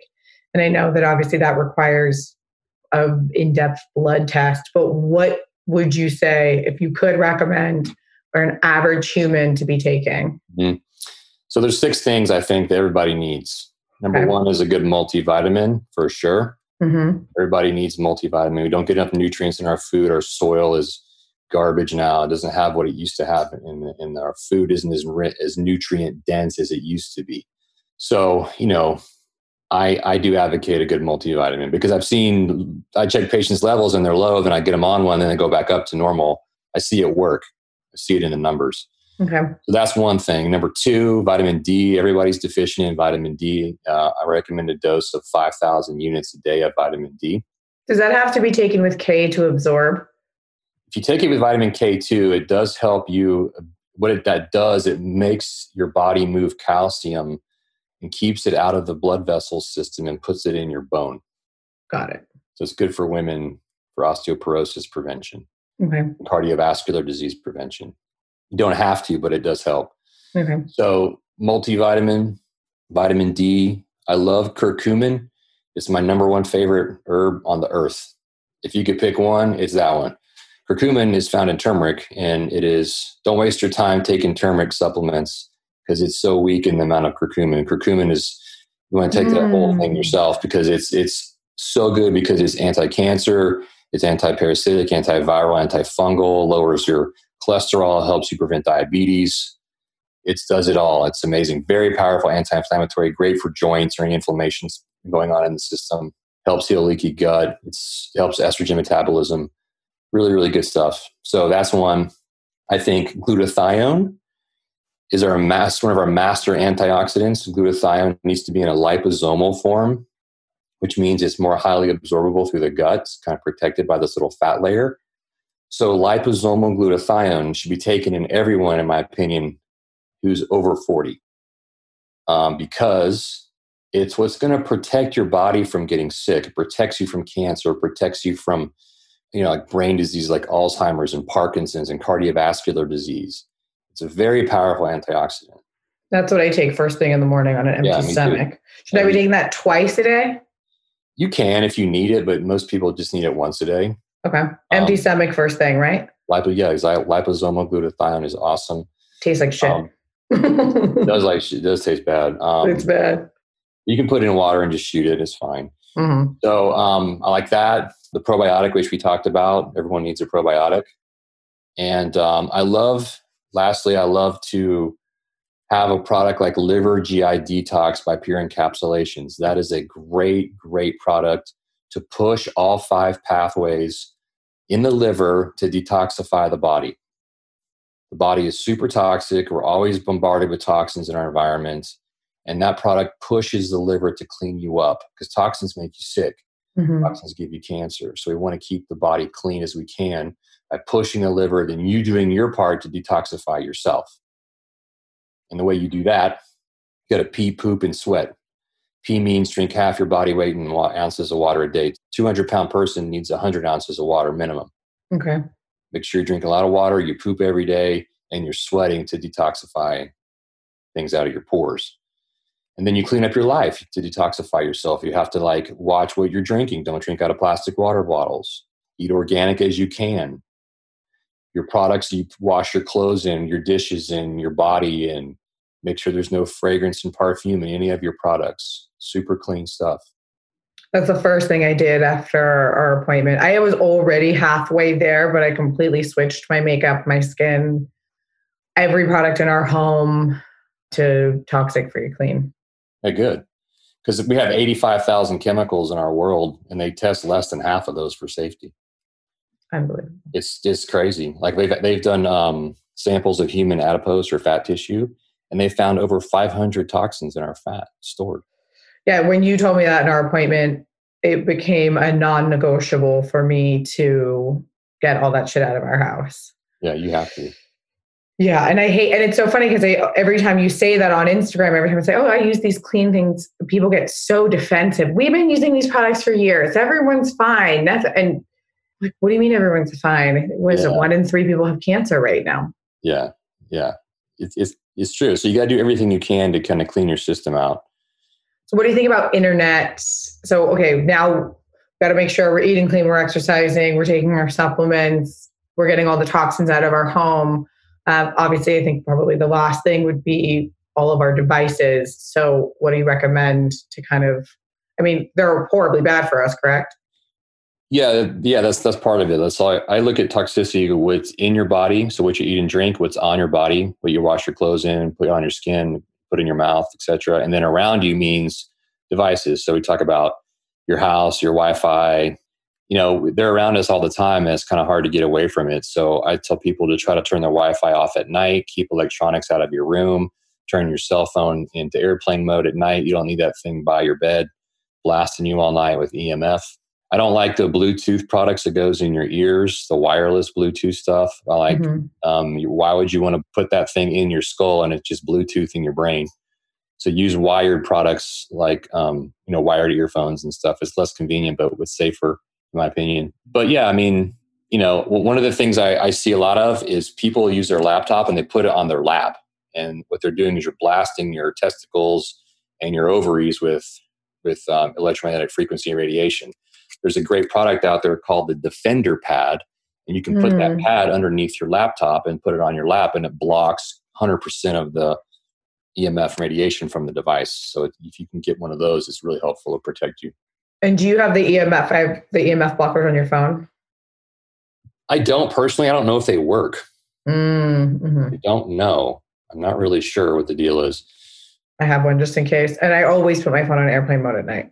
And I know that obviously that requires a in-depth blood test, but what would you say if you could recommend for an average human to be taking? Mm-hmm. So there's six things I think that everybody needs. Number okay. one is a good multivitamin for sure. Mm-hmm. Everybody needs multivitamin. We don't get enough nutrients in our food. Our soil is garbage now. It doesn't have what it used to have, in our food isn't as as nutrient dense as it used to be. So you know, I I do advocate a good multivitamin because I've seen I check patients' levels and they're low, then I get them on one, then they go back up to normal. I see it work. I see it in the numbers. Okay. So that's one thing. Number two, vitamin D. Everybody's deficient in vitamin D. Uh, I recommend a dose of 5,000 units a day of vitamin D. Does that have to be taken with K to absorb? If you take it with vitamin K2, it does help you. What it, that does, it makes your body move calcium and keeps it out of the blood vessel system and puts it in your bone. Got it. So it's good for women for osteoporosis prevention, okay. cardiovascular disease prevention. You don't have to, but it does help. Okay. So multivitamin, vitamin D. I love curcumin. It's my number one favorite herb on the earth. If you could pick one, it's that one. Curcumin is found in turmeric, and it is don't waste your time taking turmeric supplements because it's so weak in the amount of curcumin. Curcumin is you want to take mm. that whole thing mm. yourself because it's it's so good because it's anti-cancer, it's anti-parasitic, antiviral, antifungal, lowers your cholesterol, helps you prevent diabetes. It does it all. It's amazing. Very powerful anti inflammatory, great for joints or any inflammations going on in the system. Helps heal leaky gut. It helps estrogen metabolism. Really, really good stuff. So that's one. I think glutathione is our mass, one of our master antioxidants. Glutathione needs to be in a liposomal form, which means it's more highly absorbable through the gut, it's kind of protected by this little fat layer. So liposomal glutathione should be taken in everyone, in my opinion, who's over 40, um, because it's what's going to protect your body from getting sick. It protects you from cancer. It protects you from, you know, like brain disease like Alzheimer's and Parkinson's and cardiovascular disease. It's a very powerful antioxidant. That's what I take first thing in the morning on an empty yeah, stomach. Too. Should I be taking that twice a day? You can if you need it, but most people just need it once a day. Okay. Empty um, stomach first thing, right? Lipo, yeah, liposomal glutathione is awesome. Tastes like shit. Um, does like it does taste bad. Um, it's bad. You can put it in water and just shoot it. It's fine. Mm-hmm. So um, I like that. The probiotic, which we talked about, everyone needs a probiotic. And um, I love. Lastly, I love to have a product like Liver GI Detox by Pure Encapsulations. That is a great, great product to push all five pathways in the liver to detoxify the body. The body is super toxic. We're always bombarded with toxins in our environment. And that product pushes the liver to clean you up because toxins make you sick. Mm-hmm. Toxins give you cancer. So we want to keep the body clean as we can by pushing the liver, then you doing your part to detoxify yourself. And the way you do that, you got to pee, poop, and sweat. P means drink half your body weight in ounces of water a day. 200 pound person needs 100 ounces of water minimum. Okay. Make sure you drink a lot of water, you poop every day, and you're sweating to detoxify things out of your pores. And then you clean up your life to detoxify yourself. You have to like watch what you're drinking. Don't drink out of plastic water bottles. Eat organic as you can. Your products you wash your clothes in, your dishes in, your body in. Make sure there's no fragrance and perfume in any of your products super clean stuff. That's the first thing I did after our appointment. I was already halfway there, but I completely switched my makeup, my skin, every product in our home to toxic free clean. Yeah, good. Because we have 85,000 chemicals in our world and they test less than half of those for safety. Unbelievable. It's just crazy. Like they've, they've done um, samples of human adipose or fat tissue and they found over 500 toxins in our fat stored. Yeah, when you told me that in our appointment, it became a non negotiable for me to get all that shit out of our house. Yeah, you have to. Yeah, and I hate, and it's so funny because every time you say that on Instagram, every time I say, "Oh, I use these clean things," people get so defensive. We've been using these products for years. Everyone's fine. That's and like, what do you mean everyone's fine? What is yeah. it? One in three people have cancer right now. Yeah, yeah, it's it's it's true. So you got to do everything you can to kind of clean your system out. So what do you think about internet? So okay, now got to make sure we're eating clean, we're exercising, we're taking our supplements, we're getting all the toxins out of our home um, obviously, I think probably the last thing would be all of our devices. So, what do you recommend to kind of? I mean, they're horribly bad for us, correct? Yeah, yeah, that's that's part of it. All. I, I look at toxicity. What's in your body, so what you eat and drink, what's on your body, what you wash your clothes in, put on your skin, put in your mouth, etc. And then around you means devices. So we talk about your house, your Wi-Fi, you know they're around us all the time and it's kind of hard to get away from it so i tell people to try to turn their wi-fi off at night keep electronics out of your room turn your cell phone into airplane mode at night you don't need that thing by your bed blasting you all night with emf i don't like the bluetooth products that goes in your ears the wireless bluetooth stuff i like mm-hmm. um, why would you want to put that thing in your skull and it's just bluetooth in your brain so use wired products like um, you know wired earphones and stuff it's less convenient but it's safer in my opinion. But yeah, I mean, you know, one of the things I, I, see a lot of is people use their laptop and they put it on their lap. And what they're doing is you're blasting your testicles and your ovaries with with um, electromagnetic frequency and radiation. There's a great product out there called the Defender Pad, and you can put mm. that hmm. pad underneath your laptop and put it on your lap, and it blocks 100% of the EMF radiation from the device. So if you can get one of those, it's really helpful to protect you. And do you have the EMF? I have the EMF blockers on your phone. I don't personally. I don't know if they work. Mm-hmm. I don't know. I'm not really sure what the deal is. I have one just in case, and I always put my phone on airplane mode at night.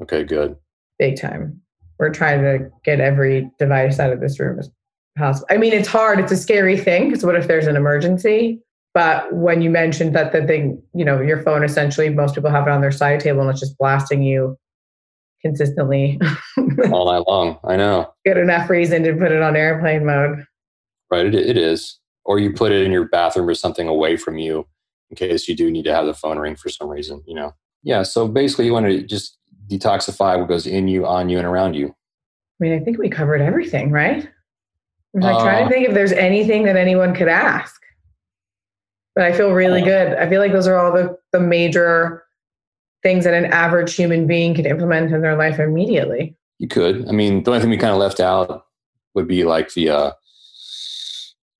Okay, good. Big time. We're trying to get every device out of this room as possible. I mean, it's hard. It's a scary thing because what if there's an emergency? But when you mentioned that the thing, you know, your phone essentially, most people have it on their side table and it's just blasting you consistently all night long. I know. Good enough reason to put it on airplane mode. Right, it, it is. Or you put it in your bathroom or something away from you in case you do need to have the phone ring for some reason, you know. Yeah, so basically you want to just detoxify what goes in you, on you, and around you. I mean, I think we covered everything, right? I'm like uh, trying to think if there's anything that anyone could ask. But I feel really uh, good. I feel like those are all the, the major things that an average human being can implement in their life immediately. You could. I mean, the only thing we kind of left out would be like the, uh,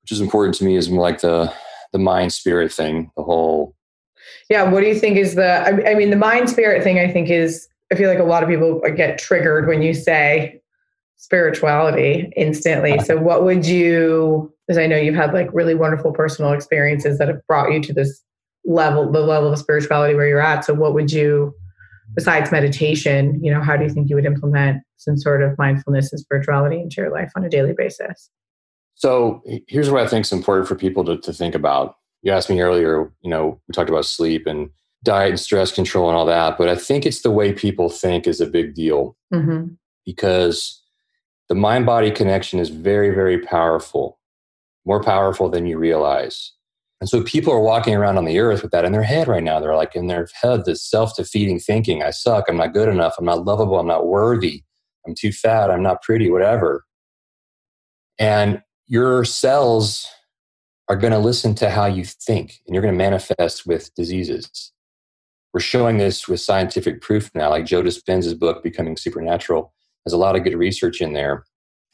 which is important to me, is more like the the mind spirit thing. The whole. Yeah. What do you think is the? I, I mean, the mind spirit thing. I think is. I feel like a lot of people get triggered when you say spirituality instantly. So, what would you? Because I know you've had like really wonderful personal experiences that have brought you to this level the level of spirituality where you're at so what would you besides meditation you know how do you think you would implement some sort of mindfulness and spirituality into your life on a daily basis so here's what i think is important for people to, to think about you asked me earlier you know we talked about sleep and diet and stress control and all that but i think it's the way people think is a big deal mm-hmm. because the mind body connection is very very powerful more powerful than you realize and so people are walking around on the earth with that in their head right now. They're like in their head, this self defeating thinking I suck, I'm not good enough, I'm not lovable, I'm not worthy, I'm too fat, I'm not pretty, whatever. And your cells are going to listen to how you think and you're going to manifest with diseases. We're showing this with scientific proof now, like Joe Dispenza's book, Becoming Supernatural, has a lot of good research in there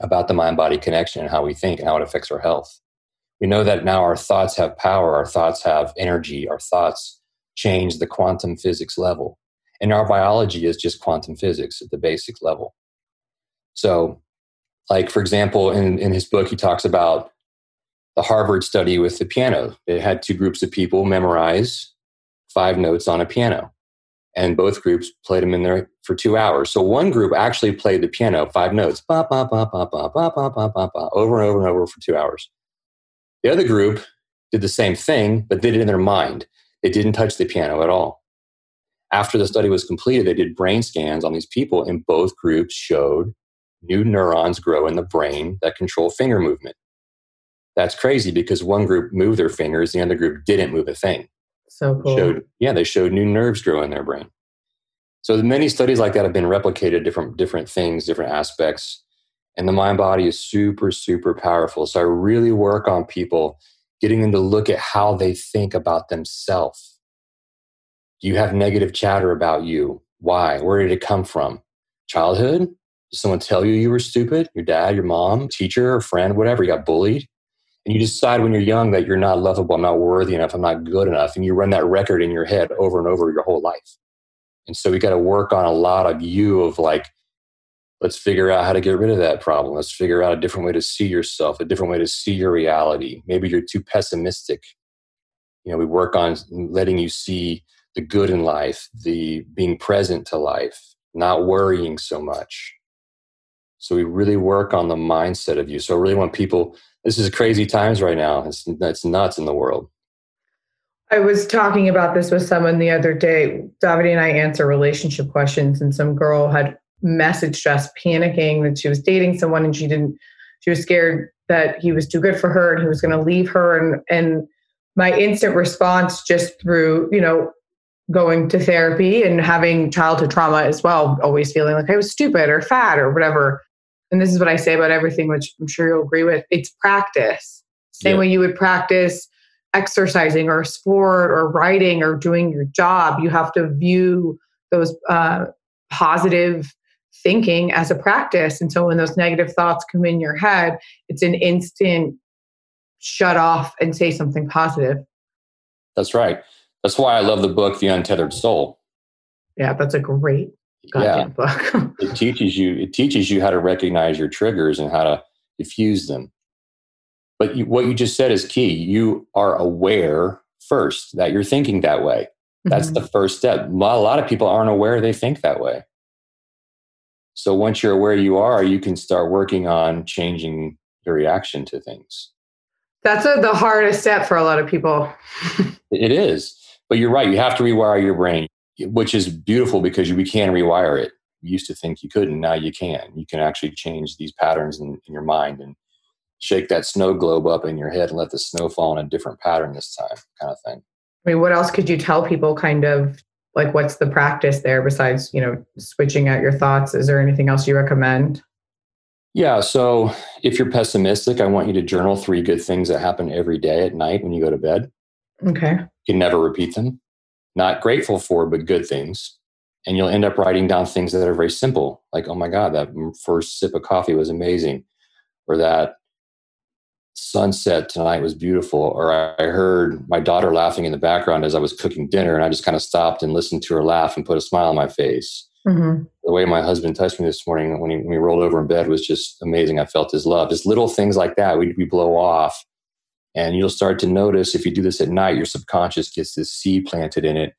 about the mind body connection and how we think and how it affects our health we know that now our thoughts have power, our thoughts have energy, our thoughts change the quantum physics level. And our biology is just quantum physics at the basic level. So, like, for example, in, in his book, he talks about the Harvard study with the piano. They had two groups of people memorize five notes on a piano. And both groups played them in there for two hours. So one group actually played the piano, five notes, ba, ba, ba, ba, ba, ba, ba, ba, ba, ba, over and over and over for two hours. The other group did the same thing, but did it in their mind. They didn't touch the piano at all. After the study was completed, they did brain scans on these people, and both groups showed new neurons grow in the brain that control finger movement. That's crazy because one group moved their fingers, the other group didn't move a thing. So cool. Showed, yeah, they showed new nerves grow in their brain. So many studies like that have been replicated, different different things, different aspects, and the mind body is super super powerful. So I really work on people getting them to look at how they think about themselves. Do you have negative chatter about you? Why? Where did it come from? Childhood? Did someone tell you you were stupid? Your dad, your mom, teacher, or friend, whatever. You got bullied. And you decide when you're young that you're not lovable, I'm not worthy enough, I'm not good enough. And you run that record in your head over and over your whole life. And so we got to work on a lot of you of like, let's figure out how to get rid of that problem. Let's figure out a different way to see yourself, a different way to see your reality. Maybe you're too pessimistic. You know, we work on letting you see the good in life, the being present to life, not worrying so much. So we really work on the mindset of you. So I really want people. This is crazy times right now. It's it's nuts in the world. I was talking about this with someone the other day. Davide and I answer relationship questions, and some girl had messaged us panicking that she was dating someone and she didn't. She was scared that he was too good for her and he was going to leave her. And and my instant response, just through you know going to therapy and having childhood trauma as well, always feeling like I was stupid or fat or whatever. And this is what I say about everything, which I'm sure you'll agree with. It's practice. Same yeah. way you would practice exercising or sport or writing or doing your job. You have to view those uh, positive thinking as a practice. And so when those negative thoughts come in your head, it's an instant shut off and say something positive. That's right. That's why I love the book, The Untethered Soul. Yeah, that's a great yeah. book. it teaches you it teaches you how to recognize your triggers and how to diffuse them. But you, what you just said is key. You are aware first that you're thinking that way. That's mm-hmm. the first step. A lot of people aren't aware they think that way. So once you're aware you are, you can start working on changing your reaction to things. That's a, the hardest step for a lot of people. it is. But you're right. You have to rewire your brain, which is beautiful because you, we can rewire it. You used to think you couldn't. Now you can. You can actually change these patterns in, in your mind and shake that snow globe up in your head and let the snow fall in a different pattern this time, kind of thing. I mean, what else could you tell people kind of like what's the practice there besides, you know, switching out your thoughts? Is there anything else you recommend? Yeah. So if you're pessimistic, I want you to journal three good things that happen every day at night when you go to bed. Okay. You can never repeat them. Not grateful for, but good things. And you'll end up writing down things that are very simple, like, oh my God, that first sip of coffee was amazing. Or that sunset tonight was beautiful. Or I heard my daughter laughing in the background as I was cooking dinner, and I just kind of stopped and listened to her laugh and put a smile on my face. Mm-hmm. The way my husband touched me this morning when he, when he rolled over in bed was just amazing. I felt his love. Just little things like that we, we blow off and you'll start to notice if you do this at night, your subconscious gets this seed planted in it.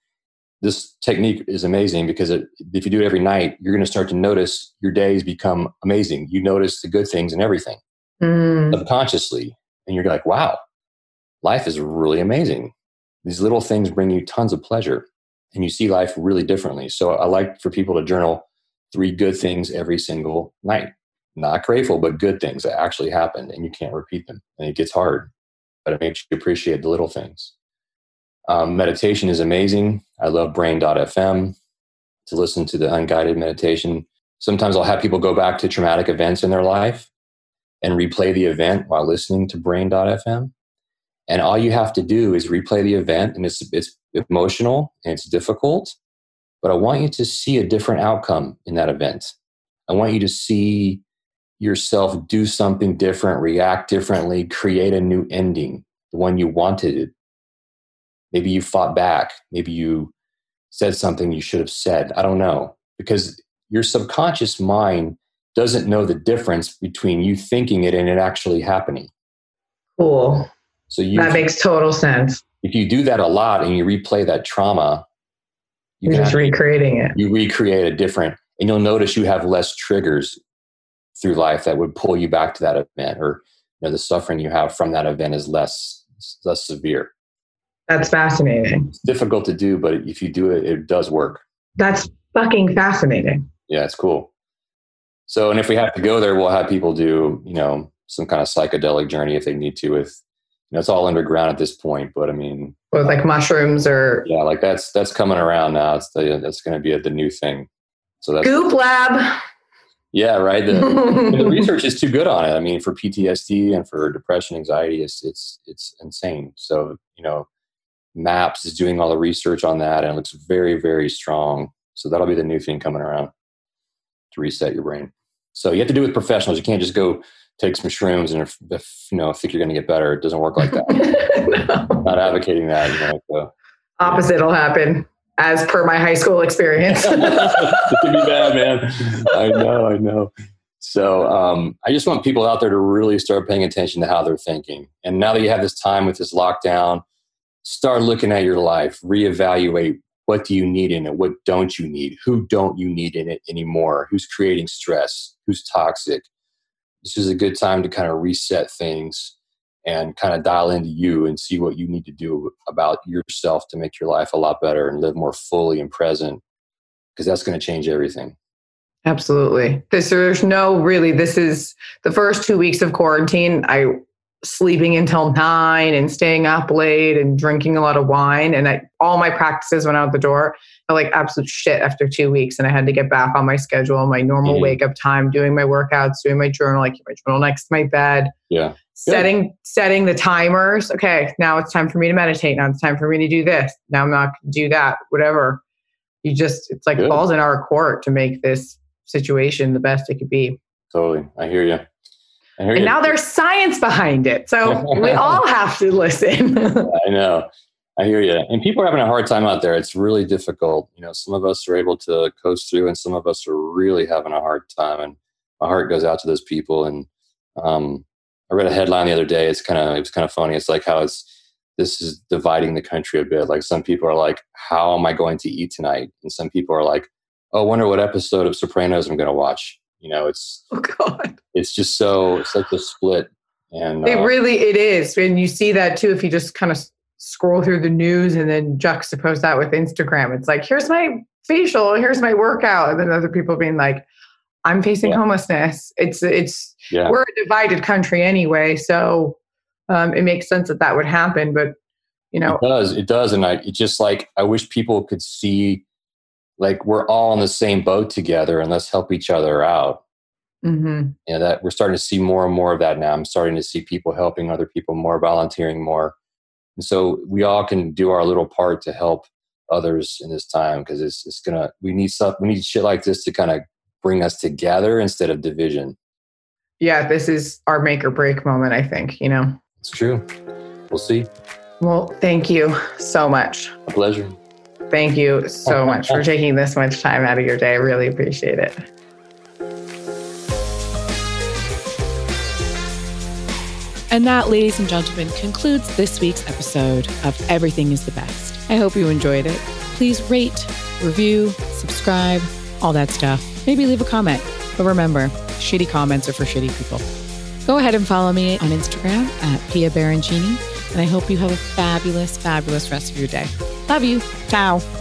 This technique is amazing because it, if you do it every night, you're going to start to notice your days become amazing. You notice the good things and everything mm. subconsciously. And you're like, wow, life is really amazing. These little things bring you tons of pleasure and you see life really differently. So I like for people to journal three good things every single night. Not grateful, but good things that actually happened and you can't repeat them. And it gets hard but it makes you appreciate the little things. Um, meditation is amazing. I love brain.fm to listen to the unguided meditation. Sometimes I'll have people go back to traumatic events in their life and replay the event while listening to brain.fm. And all you have to do is replay the event, and it's, it's emotional and it's difficult, but I want you to see a different outcome in that event. I want you to see yourself do something different, react differently, create a new ending, the one you wanted. Maybe you fought back. Maybe you said something you should have said. I don't know. Because your subconscious mind doesn't know the difference between you thinking it and it actually happening. Cool. So you that makes total sense. If you do that a lot and you replay that trauma, you are just recreating it. You recreate a different, and you'll notice you have less triggers through life that would pull you back to that event, or you know, the suffering you have from that event is less less severe. That's fascinating. It's difficult to do, but if you do it, it does work. That's fucking fascinating. Yeah, it's cool. So, and if we have to go there, we'll have people do, you know, some kind of psychedelic journey if they need to. With, you know, it's all underground at this point, but I mean, with like mushrooms or yeah, like that's that's coming around now. It's the, that's going to be a, the new thing. So that's Goop Lab. Yeah, right. The, the, research is too good on it. I mean, for PTSD and for depression, anxiety, it's it's it's insane. So you know, MAPS is doing all the research on that, and it looks very very strong. So that'll be the new thing coming around to reset your brain. So you have to do it with professionals. You can't just go take some shrooms and if, if you know think you're going to get better. It doesn't work like that. no. Not advocating that. You know, so, Opposite will happen as per my high school experience. it can be bad, man. I know, I know. So um, I just want people out there to really start paying attention to how they're thinking. And now that you have this time with this lockdown, start looking at your life, reevaluate what do you need in it, what don't you need, who don't you need in it anymore, who's creating stress, who's toxic. This is a good time to kind of reset things and kind of dial into you and see what you need to do about yourself to make your life a lot better and live more fully and present because that's going to change everything. Absolutely. Because there's no really, this is the first two weeks of quarantine. I sleeping until nine and staying up late and drinking a lot of wine. And I, all my practices went out the door. I like absolute shit after two weeks. And I had to get back on my schedule, my normal mm-hmm. wake up time, doing my workouts, doing my journal. I keep my journal next to my bed. Yeah setting Good. setting the timers okay now it's time for me to meditate now it's time for me to do this now i'm not do that whatever you just it's like Good. balls in our court to make this situation the best it could be totally i hear you and now there's science behind it so we all have to listen i know i hear you and people are having a hard time out there it's really difficult you know some of us are able to coast through and some of us are really having a hard time and my heart goes out to those people and um, I read a headline the other day. It's kind of it was kind of funny. It's like how it's this is dividing the country a bit. Like some people are like, "How am I going to eat tonight?" And some people are like, "Oh, I wonder what episode of Sopranos I'm going to watch." You know, it's oh god, it's just so such a split. And it uh, really it is, and you see that too if you just kind of scroll through the news and then juxtapose that with Instagram. It's like, here's my facial, here's my workout, and then other people being like, I'm facing yeah. homelessness. It's it's yeah. we're a divided country anyway, so um, it makes sense that that would happen. But you know, it does it does, and I it just like I wish people could see like we're all in the same boat together, and let's help each other out. Mm-hmm. You know, that we're starting to see more and more of that now. I'm starting to see people helping other people more, volunteering more, and so we all can do our little part to help others in this time because it's it's gonna we need stuff we need shit like this to kind of bring us together instead of division. Yeah, this is our make or break moment, I think, you know. It's true. We'll see. Well, thank you so much. A pleasure. Thank you so much for taking this much time out of your day. I really appreciate it. And that, ladies and gentlemen, concludes this week's episode of Everything is the Best. I hope you enjoyed it. Please rate, review, subscribe, all that stuff. Maybe leave a comment. But remember, shitty comments are for shitty people. Go ahead and follow me on Instagram at Pia Baroncini, and I hope you have a fabulous, fabulous rest of your day. Love you. Ciao.